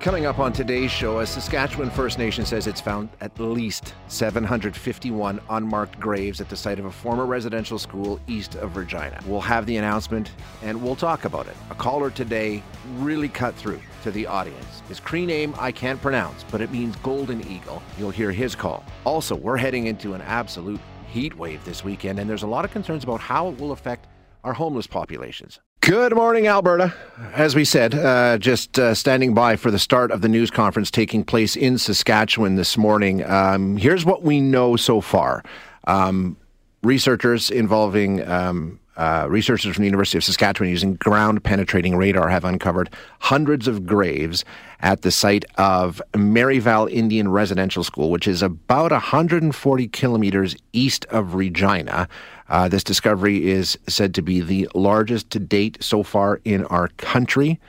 Coming up on today's show, a Saskatchewan First Nation says it's found at least 751 unmarked graves at the site of a former residential school east of Regina. We'll have the announcement and we'll talk about it. A caller today really cut through to the audience. His Cree name I can't pronounce, but it means golden eagle. You'll hear his call. Also, we're heading into an absolute heat wave this weekend, and there's a lot of concerns about how it will affect our homeless populations. Good morning, Alberta. As we said, uh, just uh, standing by for the start of the news conference taking place in Saskatchewan this morning. Um, here's what we know so far. Um, researchers involving um, uh, researchers from the University of Saskatchewan using ground penetrating radar have uncovered hundreds of graves at the site of Marieval Indian Residential School, which is about 140 kilometers east of Regina. Uh, this discovery is said to be the largest to date so far in our country,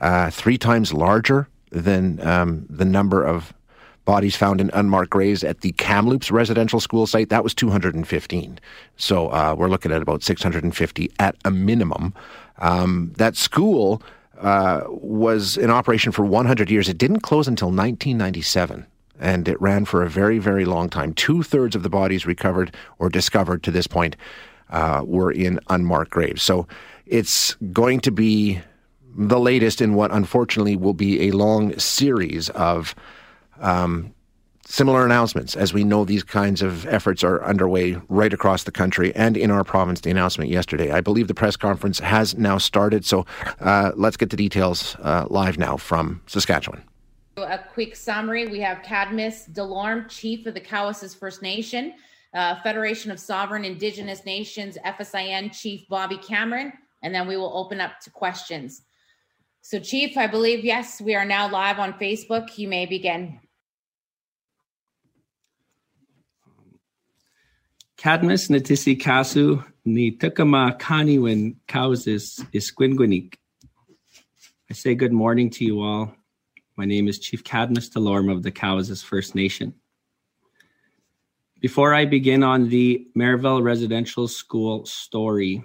uh, three times larger than um, the number of bodies found in unmarked graves at the Kamloops residential school site. That was 215. So uh, we're looking at about 650 at a minimum. Um, that school uh, was in operation for 100 years. It didn't close until 1997 and it ran for a very, very long time. Two thirds of the bodies recovered or discovered to this point uh, were in unmarked graves. So it's going to be the latest in what unfortunately will be a long series of um, similar announcements as we know these kinds of efforts are underway right across the country and in our province. The announcement yesterday. I believe the press conference has now started. So uh, let's get the details uh, live now from Saskatchewan. A quick summary we have Cadmus Delorme, Chief of the Cowessess First Nation, uh, Federation of Sovereign Indigenous Nations, FSIN Chief Bobby Cameron, and then we will open up to questions. So, Chief, I believe, yes, we are now live on Facebook. You may begin. Cadmus natisi kasu ni tukama kaniwin kausis isquinguinik. I say good morning to you all. My name is Chief Cadmus Delorme of the Cowessess First Nation. Before I begin on the Marieval Residential School story,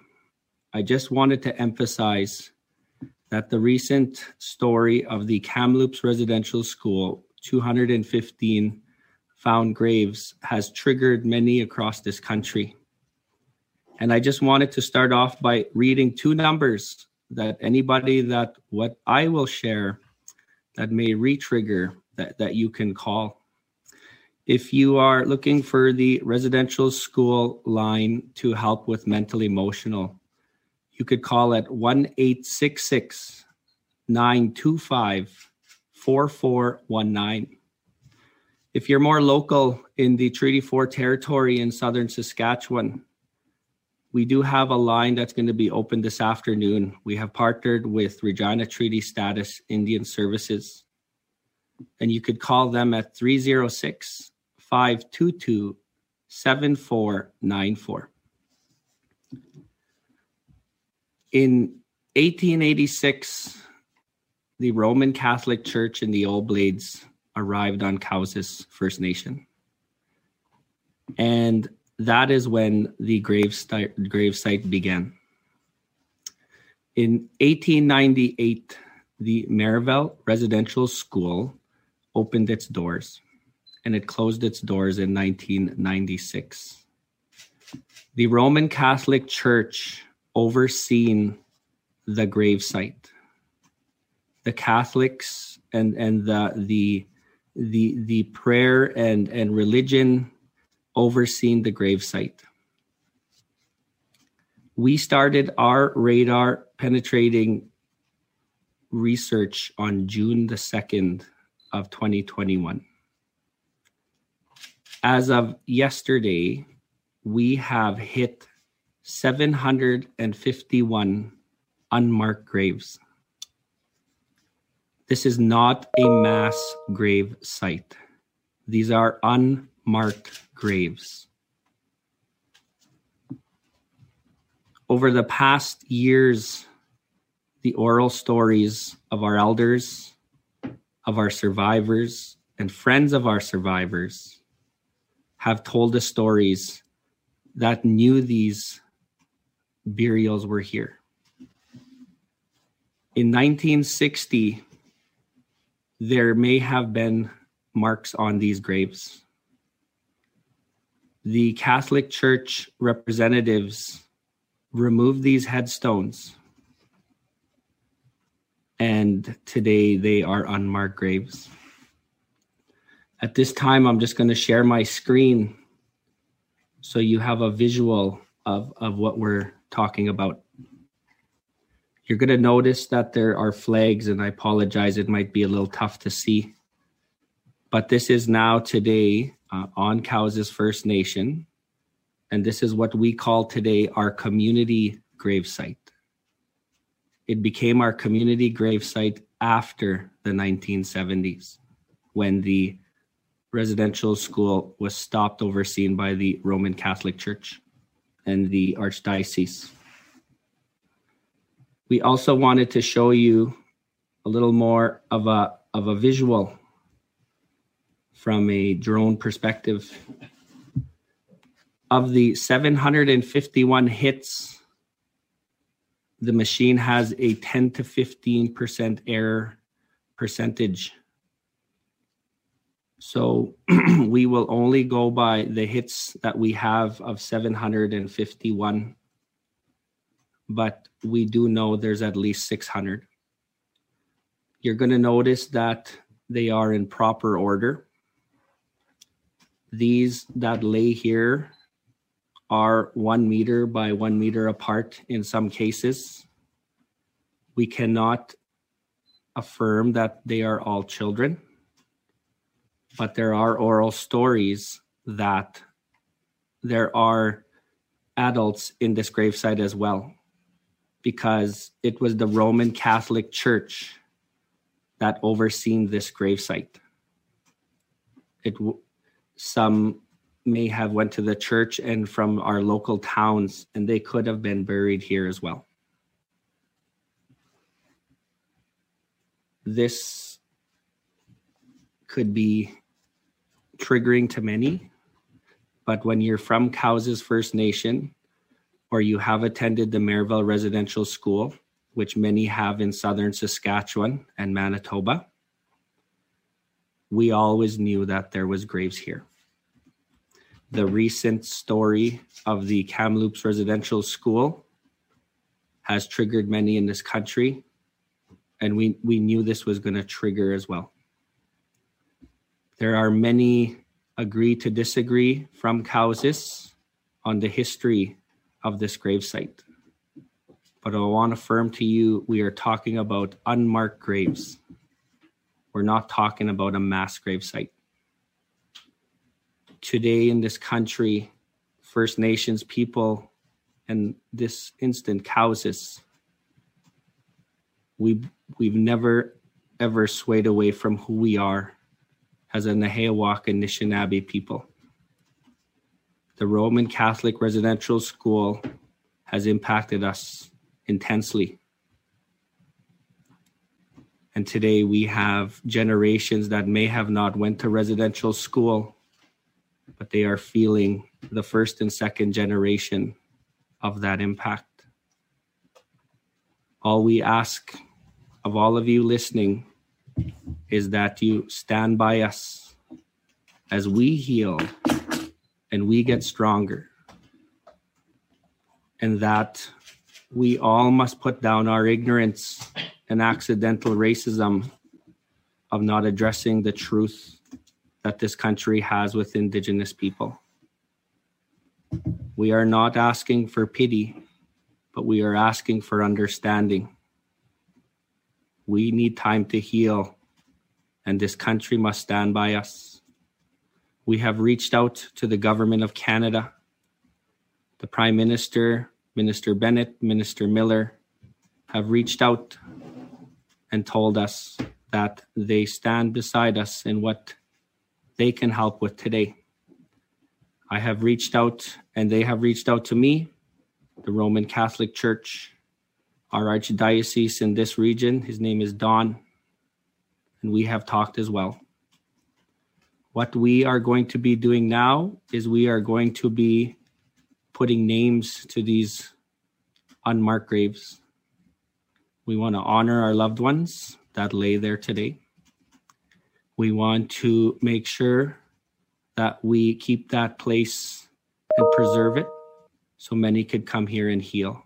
I just wanted to emphasize that the recent story of the Kamloops Residential School 215 found graves has triggered many across this country. And I just wanted to start off by reading two numbers that anybody that what I will share that may retrigger that, that you can call. If you are looking for the residential school line to help with mental emotional, you could call it 1 925 4419. If you're more local in the Treaty 4 territory in southern Saskatchewan, we do have a line that's going to be open this afternoon. We have partnered with Regina Treaty Status Indian Services, and you could call them at 306 522 7494. In 1886, the Roman Catholic Church in the Oblates arrived on Cowessess First Nation. And that is when the grave, grave site began. In 1898, the Marieval Residential School opened its doors and it closed its doors in 1996. The Roman Catholic Church overseen the grave site. The Catholics and, and the, the, the, the prayer and, and religion overseen the gravesite. We started our radar penetrating research on June the 2nd of 2021. As of yesterday, we have hit 751 unmarked graves. This is not a mass grave site. These are unmarked graves. Over the past years, the oral stories of our elders, of our survivors, and friends of our survivors have told us stories that knew these burials were here. In 1960, there may have been marks on these graves. The Catholic Church representatives removed these headstones, and today they are unmarked graves. At this time, I'm just going to share my screen so you have a visual of, of what we're talking about. You're going to notice that there are flags, and I apologize, it might be a little tough to see. But this is now today uh, on Cowessess First Nation, and this is what we call today our community gravesite. It became our community gravesite after the 1970s when the residential school was stopped overseen by the Roman Catholic Church and the Archdiocese. We also wanted to show you a little more of a of a visual from a drone perspective. Of the 751 hits, the machine has a 10 to 15% error percentage so we will only go by the hits that we have of 751. But we do know there's at least 600. You're going to notice that they are in proper order. These that lay here are one meter by one meter apart in some cases. We cannot affirm that they are all children but there are oral stories that there are adults in this gravesite as well because it was the roman catholic church that overseen this gravesite it some may have went to the church and from our local towns and they could have been buried here as well this could be triggering to many. But when you're from Cowessess First Nation or you have attended the Marieval Residential School, which many have in southern Saskatchewan and Manitoba, we always knew that there was graves here. The recent story of the Kamloops Residential School has triggered many in this country, and we, we knew this was going to trigger as well. There are many agree to disagree from Cowessess on the history of this gravesite. But I want to affirm to you, we are talking about unmarked graves. We're not talking about a mass gravesite. Today in this country, First Nations people, and this instant Cowessess, we we've never ever swayed away from who we are as a Nehiyawak and Anishinaabe people. The Roman Catholic residential school has impacted us intensely. And today we have generations that may have not went to residential school, but they are feeling the first and second generation of that impact. All we ask of all of you listening is that you stand by us as we heal and we get stronger. And that we all must put down our ignorance and accidental racism of not addressing the truth that this country has with Indigenous people. We are not asking for pity, but we are asking for understanding. We need time to heal, and this country must stand by us. We have reached out to the government of Canada, the Prime Minister, Minister Bennett, Minister Miller have reached out and told us that they stand beside us in what they can help with today. I have reached out and they have reached out to me, the Roman Catholic Church, our archdiocese in this region. His name is Don, and we have talked as well. What we are going to be doing now is we are going to be putting names to these unmarked graves. We want to honor our loved ones that lay there today. We want to make sure that we keep that place and preserve it so many could come here and heal.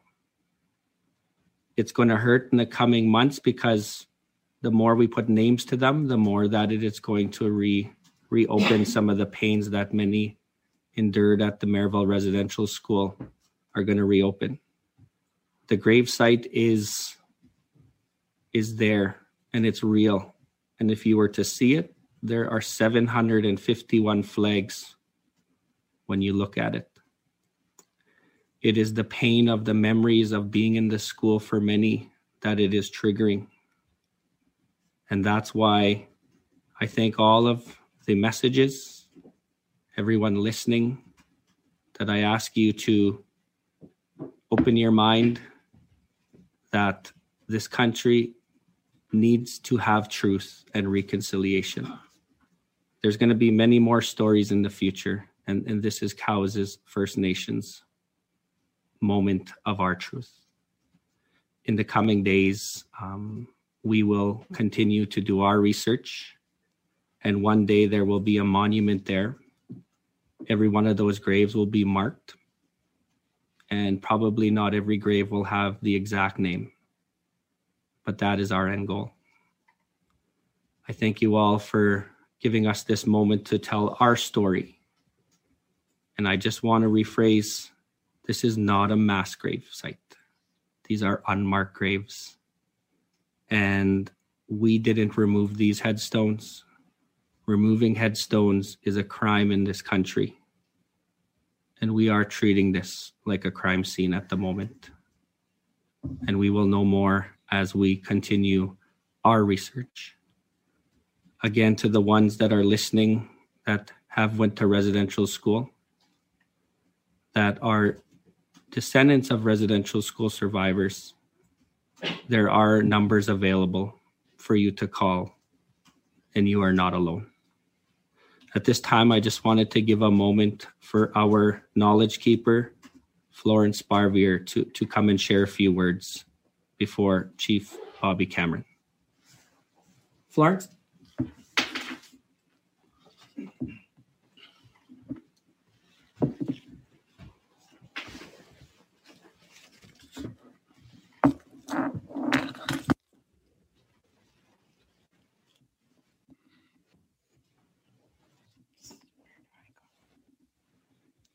It's going to hurt in the coming months because the more we put names to them, the more that it is going to re reopen some of the pains that many endured at the Marieval Residential School are going to reopen. The gravesite is is there and it's real. And if you were to see it, there are 751 flags when you look at it. It is the pain of the memories of being in the school for many that it is triggering. And that's why I thank all of the messages, everyone listening, that I ask you to open your mind that this country needs to have truth and reconciliation. There's going to be many more stories in the future, and, and this is Cowessess' First Nations moment of our truth. In the coming days, um, we will continue to do our research, and one day there will be a monument there. Every one of those graves will be marked, and probably not every grave will have the exact name, but that is our end goal. I thank you all for giving us this moment to tell our story. And I just want to rephrase this is not a mass grave site. These are unmarked graves. And we didn't remove these headstones. Removing headstones is a crime in this country. And we are treating this like a crime scene at the moment. And we will know more as we continue our research. Again, to the ones that are listening that have went to residential school, that are descendants of residential school survivors, there are numbers available for you to call, and you are not alone. At this time, I just wanted to give a moment for our knowledge keeper, Florence Sparvier, to, to come and share a few words before Chief Bobby Cameron. Florence?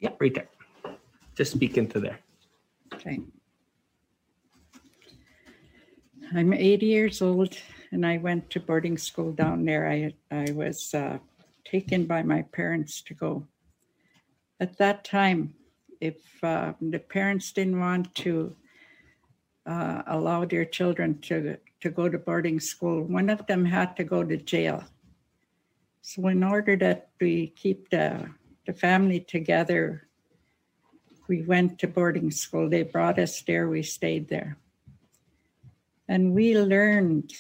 Yeah, right there. Just speak into there. Okay. I'm 80 years old and I went to boarding school down there. I, I was uh, taken by my parents to go. At that time, if uh, the parents didn't want to uh, allow their children to, to go to boarding school, one of them had to go to jail. So, in order that we keep the the family together. We went to boarding school. They brought us there. We stayed there. And we learned,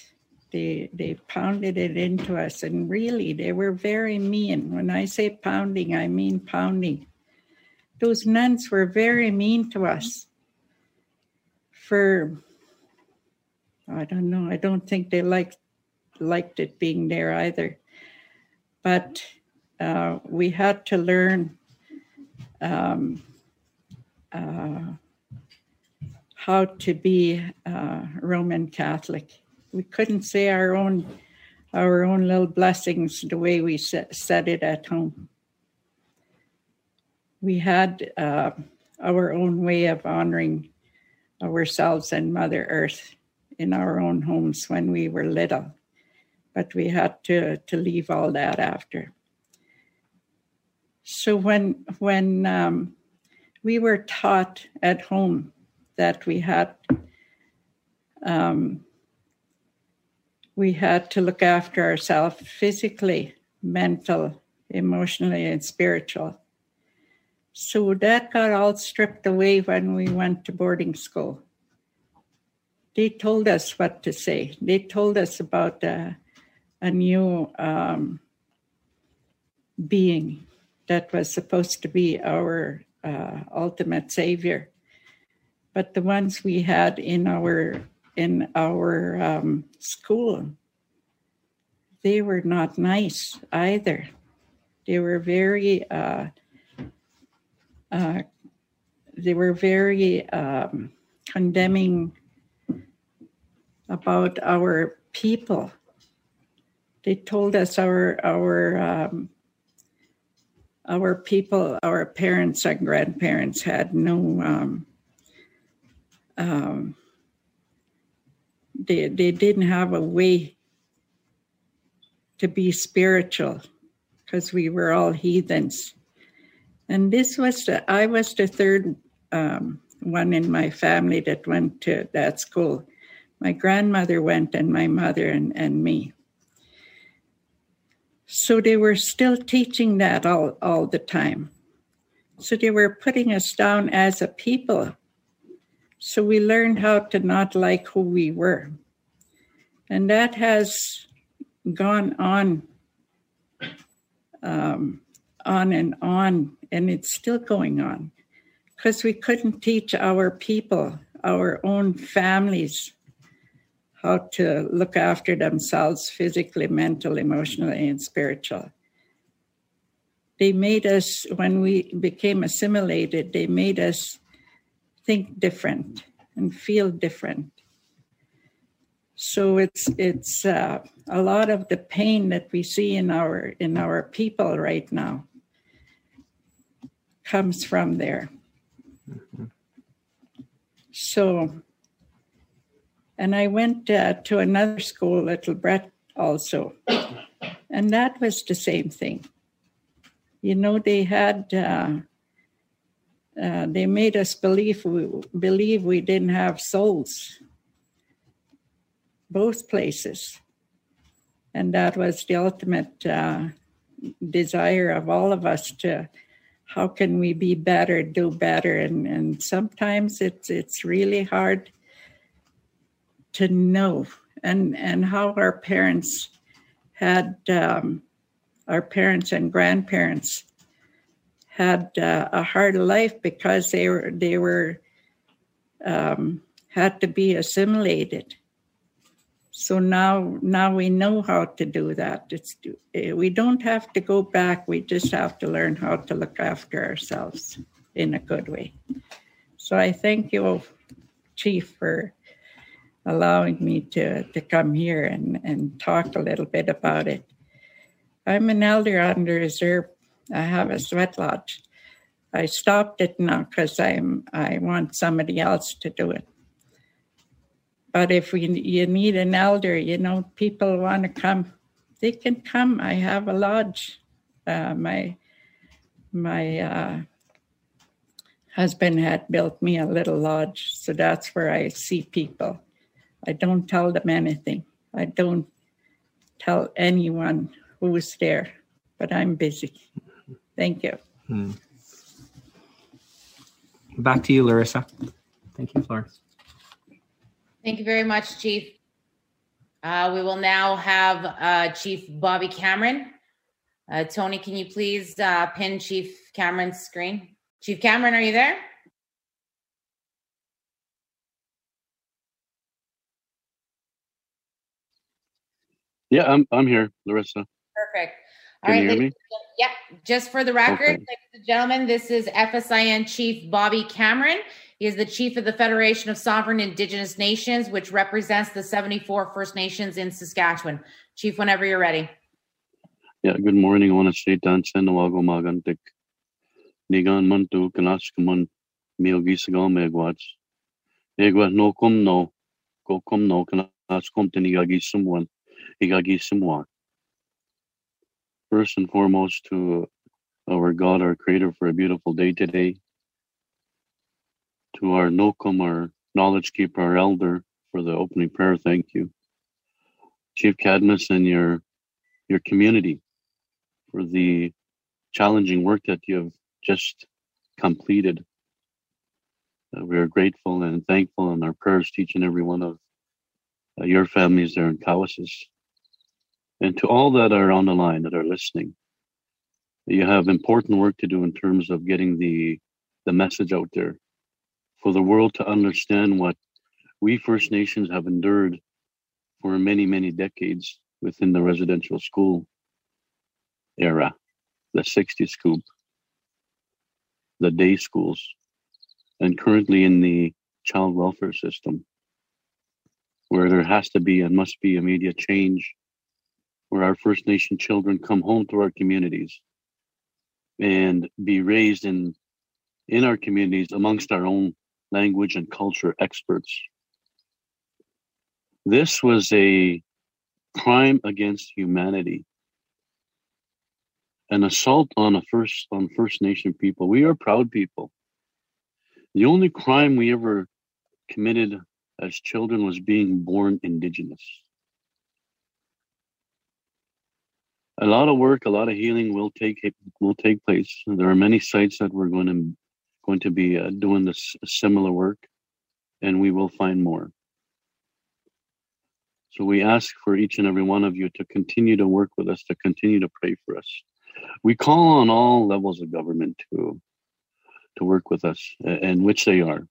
they, they pounded it into us. And really, they were very mean. When I say pounding, I mean pounding. Those nuns were very mean to us for, I don't know, I don't think they liked, liked it being there either. But uh, we had to learn um, uh, how to be uh, Roman Catholic. We couldn't say our own our own little blessings the way we said it at home. We had uh, our own way of honoring ourselves and Mother Earth in our own homes when we were little, but we had to, to leave all that after. So when when um, we were taught at home that we had um, we had to look after ourselves physically, mental, emotionally, and spiritual. So that got all stripped away when we went to boarding school. They told us what to say. They told us about uh, a new um, being that was supposed to be our uh, ultimate savior. But the ones we had in our in our um, school, they were not nice either. They were very, uh, uh, they were very um, condemning about our people. They told us our our um, our people, our parents and grandparents had no um, um, they they didn't have a way to be spiritual because we were all heathens. And this was the I was the third um, one in my family that went to that school. My grandmother went, and my mother and, and me. So they were still teaching that all, all the time. So they were putting us down as a people. So we learned how to not like who we were. And that has gone on, um, on and on, and it's still going on because we couldn't teach our people, our own families, how to look after themselves physically, mentally, emotionally, and spiritual. They made us, when we became assimilated, they made us think different and feel different. So it's it's uh, a lot of the pain that we see in our in our people right now comes from there. Mm-hmm. So and I went uh, to another school, Lebret, also. And that was the same thing. You know, they had, uh, uh, they made us believe we, believe we didn't have souls, both places. And that was the ultimate uh, desire of all of us to how can we be better, do better. And, and sometimes it's, it's really hard to know and and how our parents had um, our parents and grandparents had uh, a hard life because they were they were um, had to be assimilated. So now now we know how to do that. It's we don't have to go back. We just have to learn how to look after ourselves in a good way. So I thank you, Chief, for allowing me to, to come here and, and talk a little bit about it. I'm an elder under reserve. I have a sweat lodge. I stopped it now because I'm I want somebody else to do it. But if we, you need an elder, you know, people want to come, they can come. I have a lodge. Uh, my my uh, husband had built me a little lodge, so that's where I see people. I don't tell them anything. I don't tell anyone who's there, but I'm busy. Thank you. Hmm. Back to you, Larissa. Thank you, Florence. Thank you very much, Chief. Uh, we will now have uh, Chief Bobby Cameron. Uh, Tony, can you please uh, pin Chief Cameron's screen? Chief Cameron, are you there? Yeah, I'm I'm here, Larissa. Perfect. All Can right, me? Yep. Just for the record, okay. ladies and gentlemen, this is FSIN Chief Bobby Cameron. He is the chief of the Federation of Sovereign Indigenous Nations, which represents the 74 First Nations in Saskatchewan. Chief, whenever you're ready. Yeah, good morning. I want to say Dansen Nawago Magantik. Nigan Mantu Kanaskaman Miogisagal Megwats. Egwa no kum no. Go kum no Kanaskum Tinigagi someone. First and foremost, to our God, our Creator, for a beautiful day today. To our Nokum, our knowledge keeper, our elder, for the opening prayer. Thank you. Chief Cadmus and your your community for the challenging work that you have just completed. Uh, we are grateful and thankful, and our prayers to each and every one of uh, your families there in Cowessess. And to all that are on the line that are listening, you have important work to do in terms of getting the the message out there for the world to understand what we First Nations have endured for many, many decades within the residential school era, the 60 scoop, the day schools, and currently in the child welfare system, where there has to be and must be immediate change, where our First Nation children come home to our communities and be raised in in our communities amongst our own language and culture experts. This was a crime against humanity. An assault on a first on first nation people. We are proud people. The only crime we ever committed as children was being born indigenous a lot of work a lot of healing will take will take place there are many sites that we're going to going to be uh, doing this similar work and we will find more so we ask for each and every one of you to continue to work with us, to continue to pray for us. We call on all levels of government to to work with us, and which they are.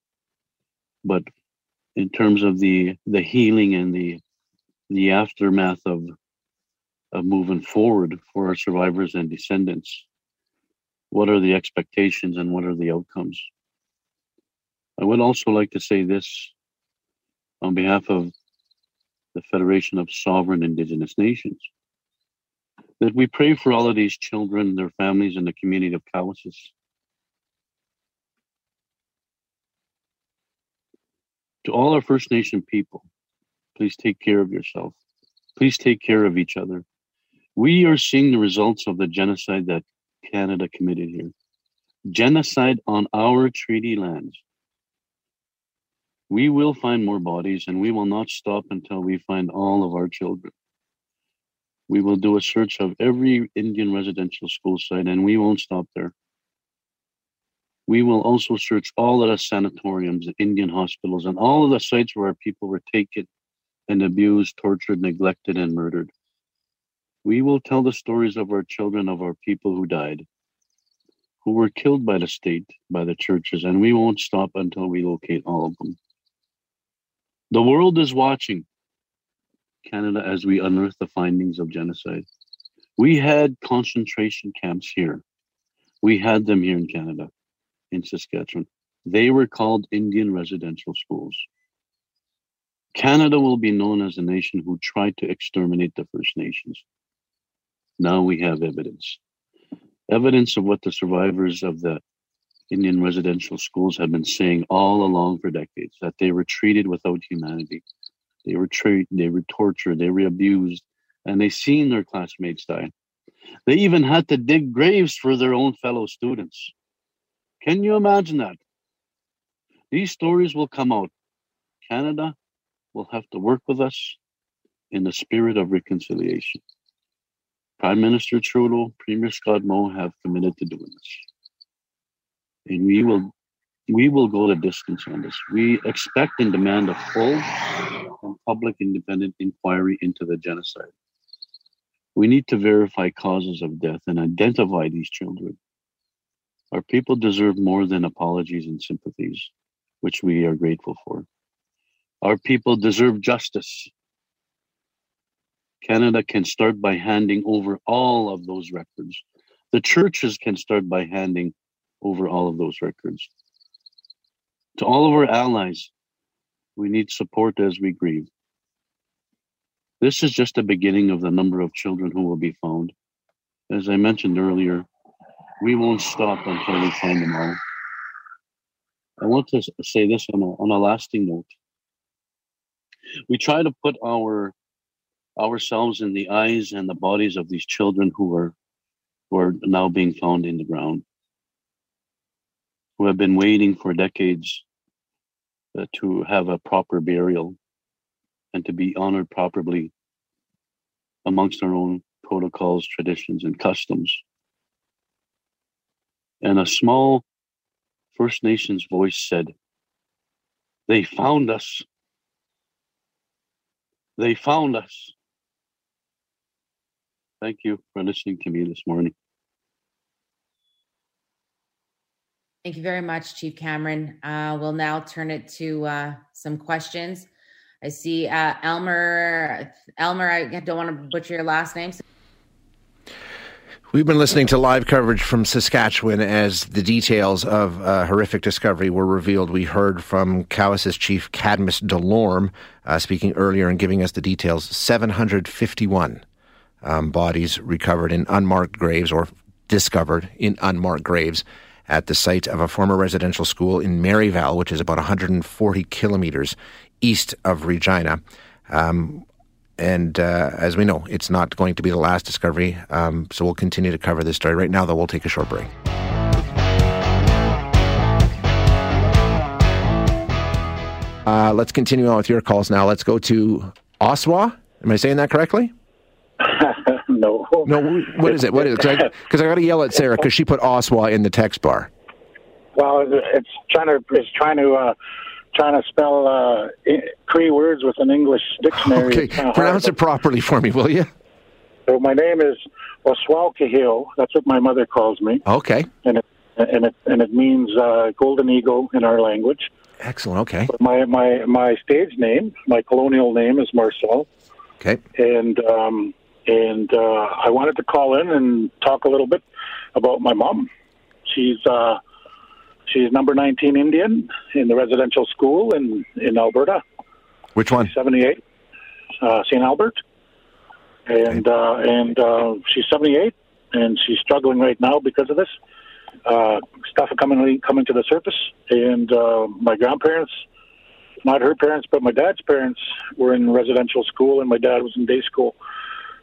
But in terms of the the healing and the the aftermath of of moving forward for our survivors and descendants, what are the expectations and what are the outcomes? I would also like to say this on behalf of the Federation of Sovereign Indigenous Nations. That we pray for all of these children, their families, and the community of Cowessess. To all our First Nation people, please take care of yourself. Please take care of each other. We are seeing the results of the genocide that Canada committed here. Genocide on our treaty lands. We will find more bodies and we will not stop until we find all of our children. We will do a search of every Indian residential school site and we won't stop there. We will also search all of the sanatoriums, the Indian hospitals, and all of the sites where people were taken and abused, tortured, neglected, and murdered. We will tell the stories of our children, of our people who died, who were killed by the state, by the churches, and we won't stop until we locate all of them. The world is watching Canada as we unearth the findings of genocide. We had concentration camps here. We had them here in Canada, in Saskatchewan. They were called Indian residential schools. Canada will be known as a nation who tried to exterminate the First Nations. Now we have evidence. Evidence of what the survivors of the Indian residential schools have been saying all along for decades that they were treated without humanity. They were treated, they were tortured, they were abused, and they seen their classmates die. They even had to dig graves for their own fellow students. Can you imagine that? These stories will come out. Canada will have to work with us in the spirit of reconciliation. Prime Minister Trudeau, Premier Scott Moe have committed to doing this and we will we will go the distance on this. We expect and demand a full and public independent inquiry into the genocide. We need to verify causes of death and identify these children. Our people deserve more than apologies and sympathies, which we are grateful for. Our people deserve justice. Canada can start by handing over all of those records. The churches can start by handing over all of those records. To all of our allies, we need support as we grieve. This is just the beginning of the number of children who will be found. As I mentioned earlier, we won't stop until we find them all. I want to say this on a, on a lasting note. We try to put our ourselves in the eyes and the bodies of these children who are who are now being found in the ground who have been waiting for decades uh, to have a proper burial and to be honored properly amongst our own protocols, traditions, and customs. And a small First Nations voice said, They found us. They found us. Thank you for listening to me this morning. Thank you very much, Chief Cameron. Uh, we'll now turn it to uh, some questions. I see uh, Elmer. Elmer, I don't want to butcher your last name. We've been listening to live coverage from Saskatchewan as the details of a horrific discovery were revealed. We heard from Cowessess chief Cadmus Delorme uh, speaking earlier and giving us the details. 751 um, bodies recovered in unmarked graves or discovered in unmarked graves at the site of a former residential school in Marieval, which is about 140 kilometers east of Regina. Um, and uh, as we know, it's not going to be the last discovery. Um, so we'll continue to cover this story. Right now, though, we'll take a short break. Uh, let's continue on with your calls now. Let's go to Oshawa. Am I saying that correctly? No. No, what is it? What is it? Because I, I got to yell at Sarah because she put Oshawa in the text bar. Well, it's trying to it's trying to uh, trying to spell uh, Cree words with an English dictionary. Okay, pronounce hard, it properly for me, will you? So my name is Oswalkahil. That's what my mother calls me. Okay. And it and it and it means uh, golden eagle in our language. Excellent. Okay. But my my my stage name, my colonial name is Marcel. Okay. And um, and uh, I wanted to call in and talk a little bit about my mom. She's uh, she's number 19 Indian in the residential school in in Alberta. Which one? 78, uh, St. Albert, and uh, and uh, she's 78, and she's struggling right now because of this uh, stuff coming coming to the surface. And uh, my grandparents, not her parents, but my dad's parents, were in residential school, and my dad was in day school.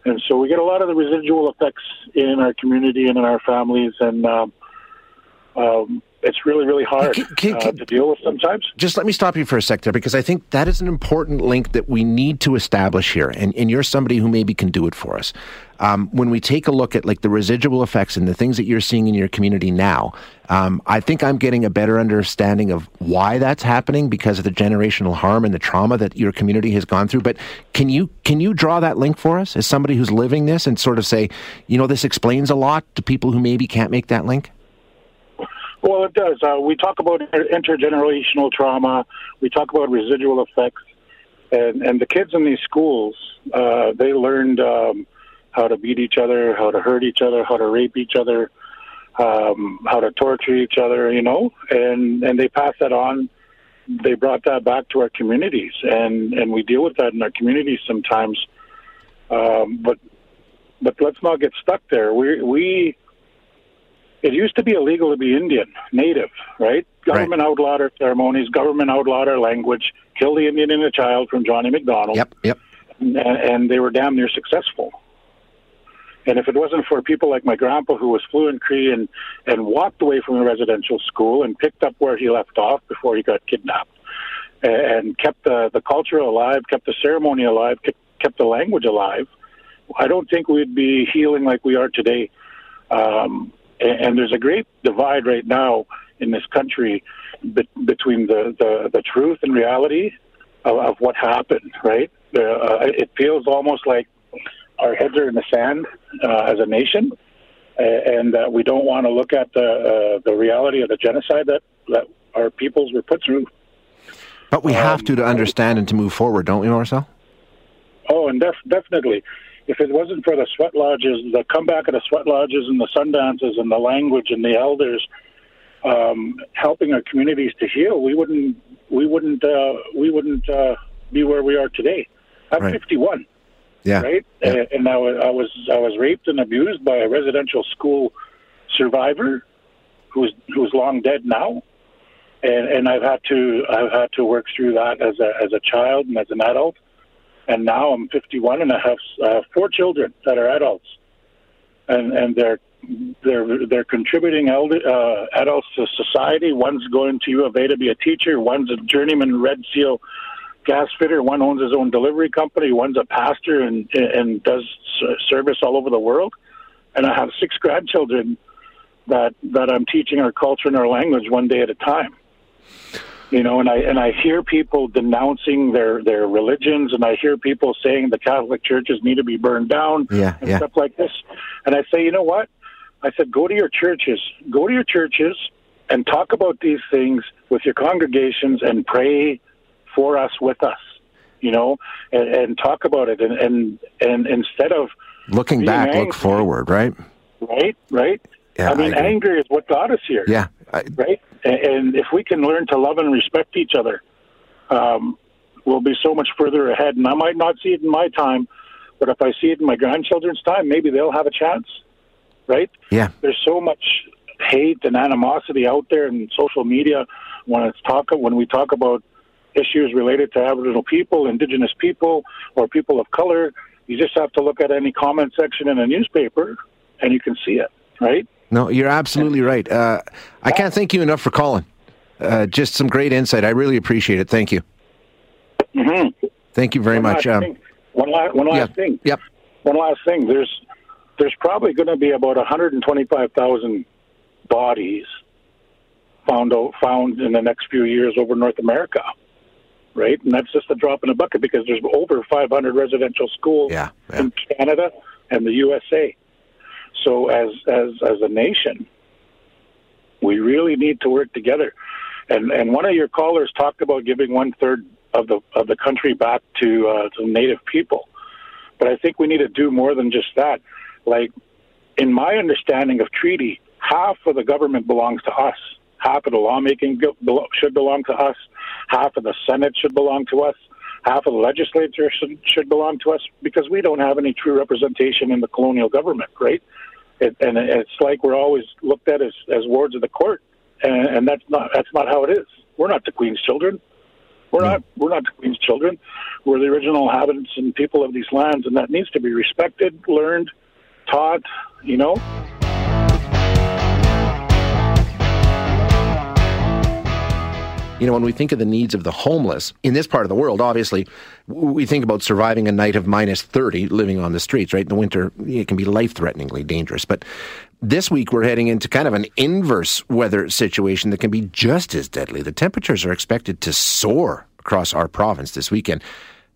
And so we get a lot of the residual effects in our community and in our families, and um, um, it's really, really hard can, can, uh, to deal with sometimes. Just let me stop you for a sec there, because I think that is an important link that we need to establish here. And, and you're somebody who maybe can do it for us. Um, when we take a look at like the residual effects and the things that you're seeing in your community now, um, I think I'm getting a better understanding of why that's happening because of the generational harm and the trauma that your community has gone through. But can you can you draw that link for us as somebody who's living this and sort of say, you know, this explains a lot to people who maybe can't make that link? Well, it does. Uh, we talk about intergenerational trauma. We talk about residual effects, and and the kids in these schools, uh, they learned um, how to beat each other, how to hurt each other, how to rape each other, um, how to torture each other. You know, and and they pass that on. They brought that back to our communities, and and we deal with that in our communities sometimes. Um, but but let's not get stuck there. We we it used to be illegal to be Indian, native, right? Government right. outlawed our ceremonies, government outlawed our language, killed the Indian and the child from John A. Macdonald. Yep, yep. And, and, they were damn near successful. And if it wasn't for people like my grandpa, who was fluent Cree and, and walked away from a residential school and picked up where he left off before he got kidnapped, and kept the, the culture alive, kept the ceremony alive, kept, kept the language alive, I don't think we'd be healing like we are today. Um, and there's a great divide right now in this country be- between the, the, the truth and reality of, of what happened, right? Uh, it feels almost like our heads are in the sand uh, as a nation, and uh, we don't want to look at the, uh, the reality of the genocide that, that our peoples were put through. But we have um, to to understand and to move forward, don't we, Marcel? Oh, and def- definitely if it wasn't for the sweat lodges, the comeback of the sweat lodges and the sun dances and the language and the elders um, helping our communities to heal, we wouldn't we wouldn't uh, we wouldn't uh, be where we are today. I'm right. 51. Yeah. Right. Yeah. And I was I was I was raped and abused by a residential school survivor who's who's long dead now. And, and I've had to I've had to work through that as a as a child and as an adult and now I'm 51 and I have uh, four children that are adults, and and they're they're they're contributing elder, uh, adults to society. One's going to U of A to be a teacher. One's a journeyman Red Seal gas fitter. One owns his own delivery company. One's a pastor and and does service all over the world. And I have six grandchildren that that I'm teaching our culture and our language one day at a time you know, and I and I hear people denouncing their their religions, and I hear people saying the Catholic churches need to be burned down, yeah, and yeah. stuff like this. And I say, you know what? I said, go to your churches, go to your churches, and talk about these things with your congregations, and pray for us with us. you know, and, and talk about it. And, and, and instead of looking back, angry, look forward, right? Right, right. Yeah, I mean, I anger is what got us here. Yeah. I, right? And, if we can learn to love and respect each other, um, we'll be so much further ahead. And I might not see it in my time, but if I see it in my grandchildren's time, maybe they'll have a chance. Right? Yeah. There's so much hate and animosity out there in social media when it's talk when we talk about issues related to Aboriginal people, Indigenous people, or people of color. You just have to look at any comment section in a newspaper, and you can see it. Right? No, you're absolutely right. Uh, I can't thank you enough for calling. Uh, just some great insight. I really appreciate it. Thank you. Mm-hmm. Thank you very one much. Um, one, la- one last yeah. thing. Yep. One last thing. There's there's probably going to be about 125,000 bodies found found in the next few years over North America, right? And that's just a drop in a bucket because there's over 500 residential schools yeah, yeah. in Canada and the USA. So as as as a nation, we really need to work together. And and one of your callers talked about giving one third of the of the country back to uh, to native people, but I think we need to do more than just that. Like in my understanding of treaty, half of the government belongs to us. Half of the lawmaking should belong to us. Half of the Senate should belong to us. Half of the legislature should, should belong to us because we don't have any true representation in the colonial government, right? It, and it's like we're always looked at as, as wards of the court, and, and that's not that's not how it is. We're not the Queen's children. We're not we're not the Queen's children. We're the original inhabitants and people of these lands, and that needs to be respected, learned, taught. You know. You know, when we think of the needs of the homeless in this part of the world, obviously, we think about surviving a night of minus 30 living on the streets, right? In the winter, it can be life threateningly dangerous. But this week, we're heading into kind of an inverse weather situation that can be just as deadly. The temperatures are expected to soar across our province this weekend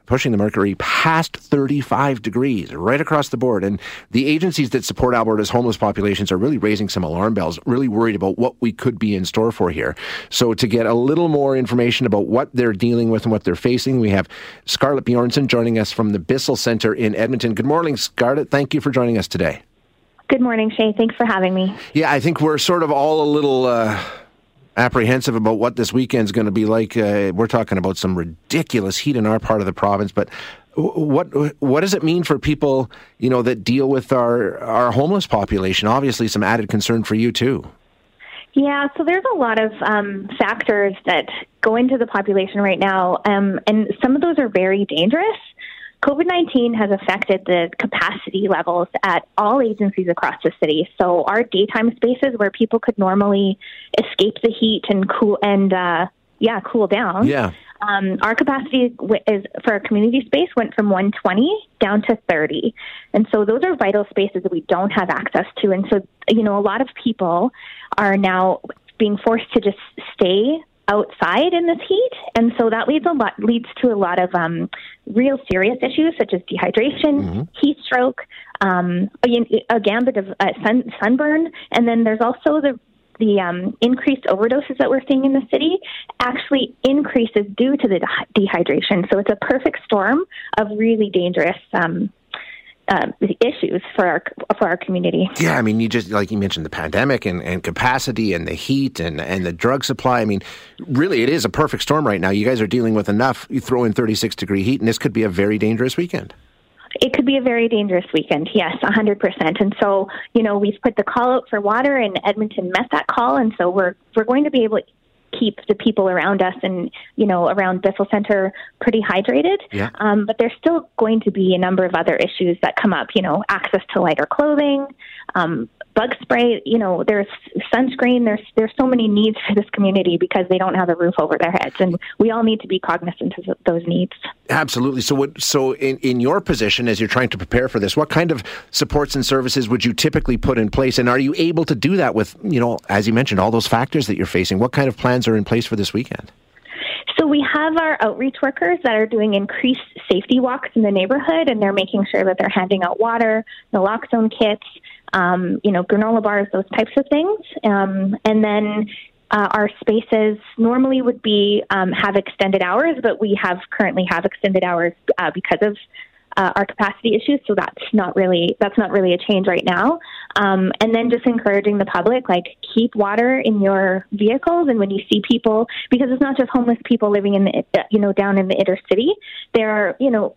pushing the mercury past 35 degrees right across the board. And the agencies that support Alberta's homeless populations are really raising some alarm bells, really worried about what we could be in store for here. So, to get a little more information about what they're dealing with and what they're facing, we have Scarlett Bjornson joining us from the Bissell Center in Edmonton. Good morning, Scarlett. Thank you for joining us today. Good morning, Shay. Thanks for having me. Yeah, I think we're sort of all a little. Uh, apprehensive about what this weekend's going to be like. Uh, we're talking about some ridiculous heat in our part of the province, but what what does it mean for people you know that deal with our our homeless population? Obviously, some added concern for you too. Yeah, so there's a lot of um, factors that go into the population right now, um, and some of those are very dangerous. COVID 19 has affected the capacity levels at all agencies across the city. So, our daytime spaces where people could normally escape the heat and cool and, uh, yeah, cool down. Yeah. Um, our capacity is for our community space went from 120 down to 30, and so those are vital spaces that we don't have access to. And so, you know, a lot of people are now being forced to just stay outside in this heat, and so that leads a lot leads to a lot of um, real serious issues such as dehydration, mm-hmm. heat stroke, um, a, gambit of uh, sun, sunburn, and then there's also the the um, increased overdoses that we're seeing in the city actually increases due to the de- dehydration. So it's a perfect storm of really dangerous um, uh, issues for our for our community. Yeah, I mean, you just like you mentioned the pandemic and, and capacity and the heat and and the drug supply. I mean, really, it is a perfect storm right now. You guys are dealing with enough. You throw in 36 degree heat, and this could be a very dangerous weekend. It could be a very dangerous weekend, yes, 100%. And so, you know, we've put the call out for water, and Edmonton met that call, and so we're we're going to be able keep the people around us and you know around Bissell Center pretty hydrated. Yeah. Um, but there's still going to be a number of other issues that come up. You know, access to lighter clothing, um, bug spray. You know, there's sunscreen. There's there's so many needs for this community because they don't have a roof over their heads, and we all need to be cognizant of those needs. Absolutely. So, what, so in in your position as you're trying to prepare for this, what kind of supports and services would you typically put in place, and are you able to do that with you know, as you mentioned, all those factors that you're facing? What kind of plans are in place for this weekend? So we have our outreach workers that are doing increased safety walks in the neighborhood, and they're making sure that they're handing out water, naloxone kits, um, you know, granola bars, those types of things. Um, and then uh, our spaces normally would be um, have extended hours, but we have currently have extended hours uh, because of uh, our capacity issues. So that's not really that's not really a change right now. Um, and then just encouraging the public, like keep water in your vehicles, and when you see people, because it's not just homeless people living in the you know down in the inner city. There are you know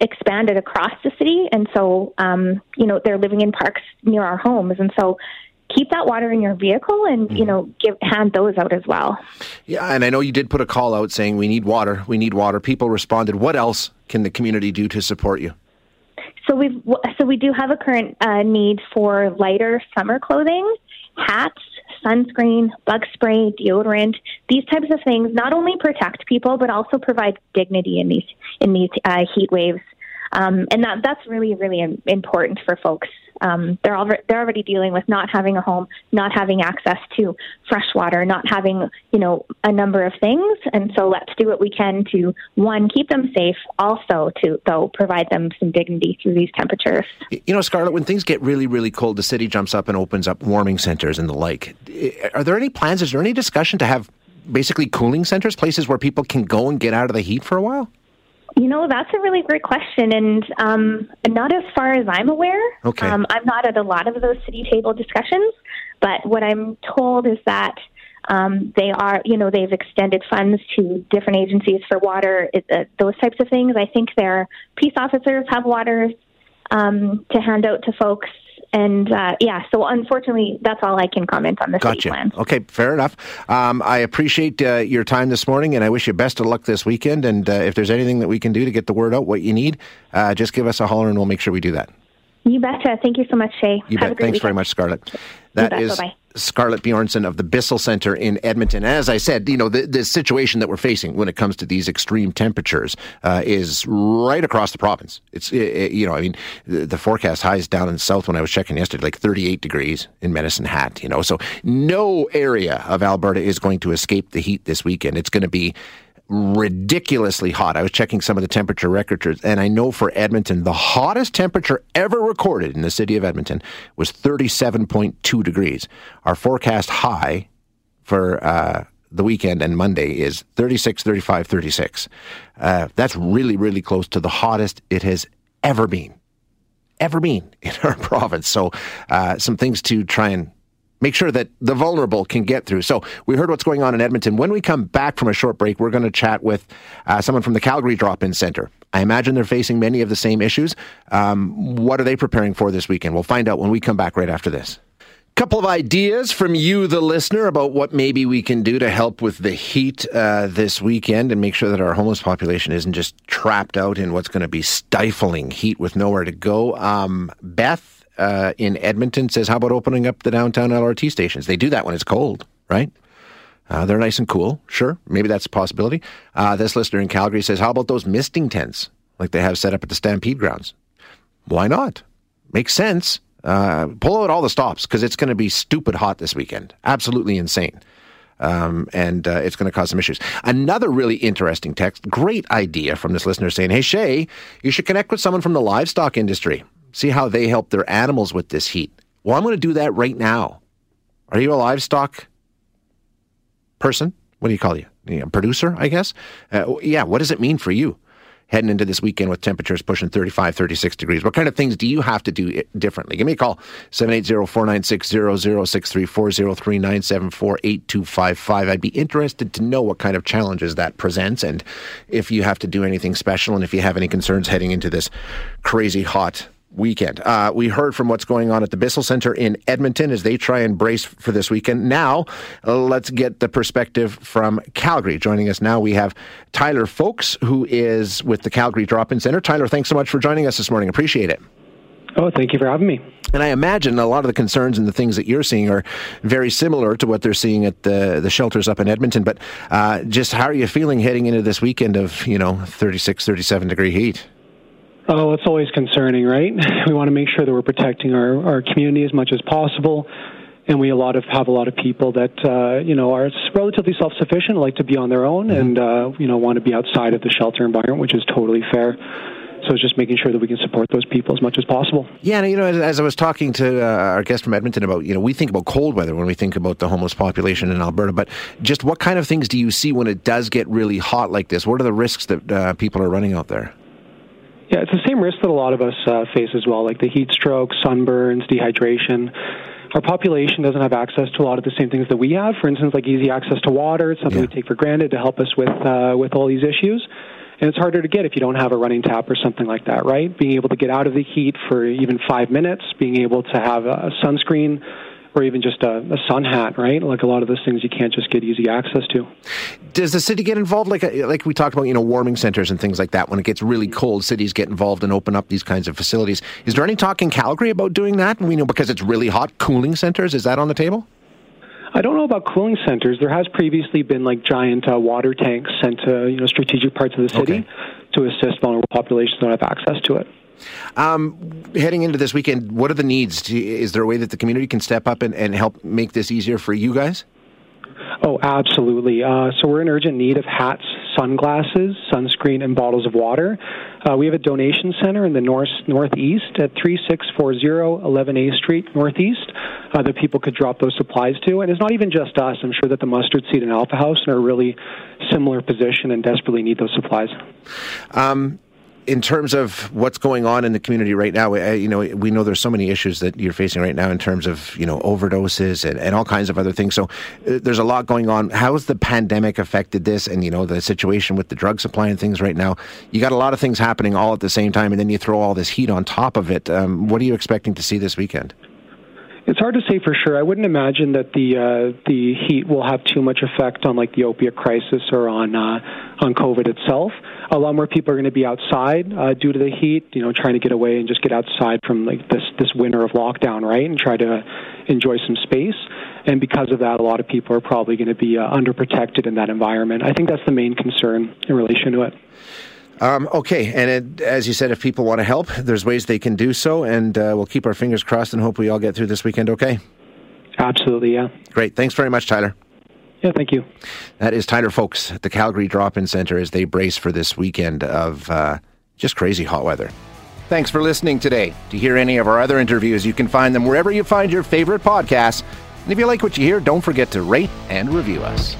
expanded across the city, and so um, you know they're living in parks near our homes, and so keep that water in your vehicle and you know give hand those out as well. Yeah and i know you did put a call out saying we need water we need water. People responded what else can the community do to support you? So we so we do have a current uh, need for lighter summer clothing hats sunscreen bug spray deodorant these types of things not only protect people but also provide dignity in these in these uh, heat waves um, and that that's really really important for folks um, they're already they're already dealing with not having a home, not having access to fresh water, not having you know a number of things. And so let's do what we can to one keep them safe, also to though provide them some dignity through these temperatures. You know, Scarlett, when things get really really cold, the city jumps up and opens up warming centers and the like. Are there any plans? Is there any discussion to have basically cooling centers, places where people can go and get out of the heat for a while? You know, that's a really great question, and um, not as far as I'm aware. Okay. Um, I'm not at a lot of those city table discussions, but what I'm told is that um, they are, you know, they've extended funds to different agencies for water, it, uh, those types of things. I think their peace officers have water um, to hand out to folks and uh, yeah, so unfortunately, that's all I can comment on the gotcha. plan. Okay, fair enough. Um, I appreciate uh, your time this morning, and I wish you best of luck this weekend. And uh, if there's anything that we can do to get the word out, what you need, uh, just give us a holler, and we'll make sure we do that. You betcha. Thank you so much, Shay. You Have bet. Thanks weekend. very much, Scarlett. That is Bye-bye. Scarlett Bjornson of the Bissell Center in Edmonton. As I said, you know, the, the situation that we're facing when it comes to these extreme temperatures uh, is right across the province. It's, it, you know, I mean, the, the, forecast highs down in the south when I was checking yesterday, like 38 degrees in Medicine Hat, you know. So no area of Alberta is going to escape the heat this weekend. It's going to be ridiculously hot. I was checking some of the temperature records, and I know for Edmonton, the hottest temperature ever recorded in the city of Edmonton was 37.2 degrees. Our forecast high for uh, the weekend and Monday is 36, 35, 36. Uh, that's really, really close to the hottest it has ever been. Ever been in our province. So, uh, some things to try and make sure that the vulnerable can get through. So we heard what's going on in Edmonton. When we come back from a short break, we're going to chat with uh, someone from the Calgary Drop-In Center. I imagine they're facing many of the same issues. Um, what are they preparing for this weekend? We'll find out when we come back right after this. Couple of ideas from you, the listener, about what maybe we can do to help with the heat uh, this weekend and make sure that our homeless population isn't just trapped out in what's going to be stifling heat with nowhere to go. Um, Beth uh, in Edmonton says, "How about opening up the downtown LRT stations? They do that when it's cold, right? Uh, they're nice and cool. Sure, maybe that's a possibility." Uh, this listener in Calgary says, "How about those misting tents like they have set up at the Stampede grounds? Why not? Makes sense. Uh, pull out all the stops because it's going to be stupid hot this weekend. Absolutely insane." Um, and uh, it's going to cause some issues. Another really interesting text, great idea from this listener saying, Hey, Shay, you should connect with someone from the livestock industry see how they help their animals with this heat. Well, I'm going to do that right now. Are you a livestock person? What do you call you? A producer, I guess? Uh, yeah, what does it mean for you? heading into this weekend with temperatures pushing 35, 36 degrees. What kind of things do you have to do differently? Give me a call, 780-496-0063-403-974-8255. I'd be interested to know what kind of challenges that presents and if you have to do anything special and if you have any concerns heading into this crazy hot weekend. Uh, we heard from what's going on at the Bissell Center in Edmonton as they try and brace for this weekend. Now, uh, let's get the perspective from Calgary. Joining us now, we have Tyler Folks, who is with the Calgary Drop In Center. Tyler, thanks so much for joining us this morning. Appreciate it. Oh, thank you for having me. And I imagine a lot of the concerns and the things that you're seeing are very similar to what they're seeing at the the shelters up in Edmonton. But uh, just how are you feeling heading into this weekend of you know 36, 37 degree heat? Oh, it's always concerning, right? We want to make sure that we're protecting our, our community as much as possible. And we a lot of have a lot of people that uh, you know are relatively self-sufficient, like to be on their own, mm-hmm. and uh, you know want to be outside of the shelter environment, which is totally fair. so it's just making sure that we can support those people as much as possible. Yeah, and you know, as, as I was talking to uh, our guest from Edmonton about, you know, we think about cold weather when we think about the homeless population in Alberta, but just what kind of things do you see when it does get really hot like this? What are the risks that uh, people are running out there? Yeah, it's the same risk that a lot of us uh, face as well, like the heat stroke, sunburns, dehydration. Our population doesn't have access to a lot of the same things that we have. For instance, like easy access to water. It's something yeah. we take for granted to help us with uh, with all these issues. And it's harder to get if you don't have a running tap or something like that, right? Being able to get out of the heat for even five minutes, being able to have a sunscreen or even just a, a, sun hat, right? Like a lot of those things you can't just get easy access to. Does the city get involved? Like uh, like we talked about, you know, warming centers and things like that. When it gets really cold, cities get involved and open up these kinds of facilities. Is there any talk in Calgary about doing that? We know because it's really hot, cooling centers. Is that on the table? I don't know about cooling centers. There has previously been like giant uh, water tanks sent to you know strategic parts of the city okay. to assist vulnerable populations that don't have access to it. Um, heading into this weekend, what are the needs? Is there a way that the community can step up and, and help make this easier for you guys? Oh, absolutely. Uh, so we're in urgent need of hats, sunglasses, sunscreen, and bottles of water. Uh, we have a donation center in the north northeast at 3640 11A Street Northeast uh, that people could drop those supplies to. And it's not even just us. I'm sure that the Mustard Seed and Alpha House are a really similar position and desperately need those supplies. Um, in terms of what's going on in the community right now, you know, we know there's so many issues that you're facing right now in terms of, you know, overdoses and, and all kinds of other things. So uh, there's a lot going on. How has the pandemic affected this and, you know, the situation with the drug supply and things right now? You got a lot of things happening all at the same time, and then you throw all this heat on top of it. Um, what are you expecting to see this weekend? It's hard to say for sure. I wouldn't imagine that the uh, the heat will have too much effect on like the opiate crisis or on uh, on COVID itself. A lot more people are going to be outside uh, due to the heat. You know, trying to get away and just get outside from like this this winter of lockdown, right? And try to enjoy some space. And because of that, a lot of people are probably going to be uh, underprotected in that environment. I think that's the main concern in relation to it. Um, okay, and it, as you said, if people want to help, there's ways they can do so, and uh, we'll keep our fingers crossed and hope we all get through this weekend okay. Absolutely, yeah. Great. Thanks very much, Tyler. Yeah, thank you. That is Tyler Folks at the Calgary Drop In Center as they brace for this weekend of uh, just crazy hot weather. Thanks for listening today. To hear any of our other interviews, you can find them wherever you find your favorite podcasts. And if you like what you hear, don't forget to rate and review us.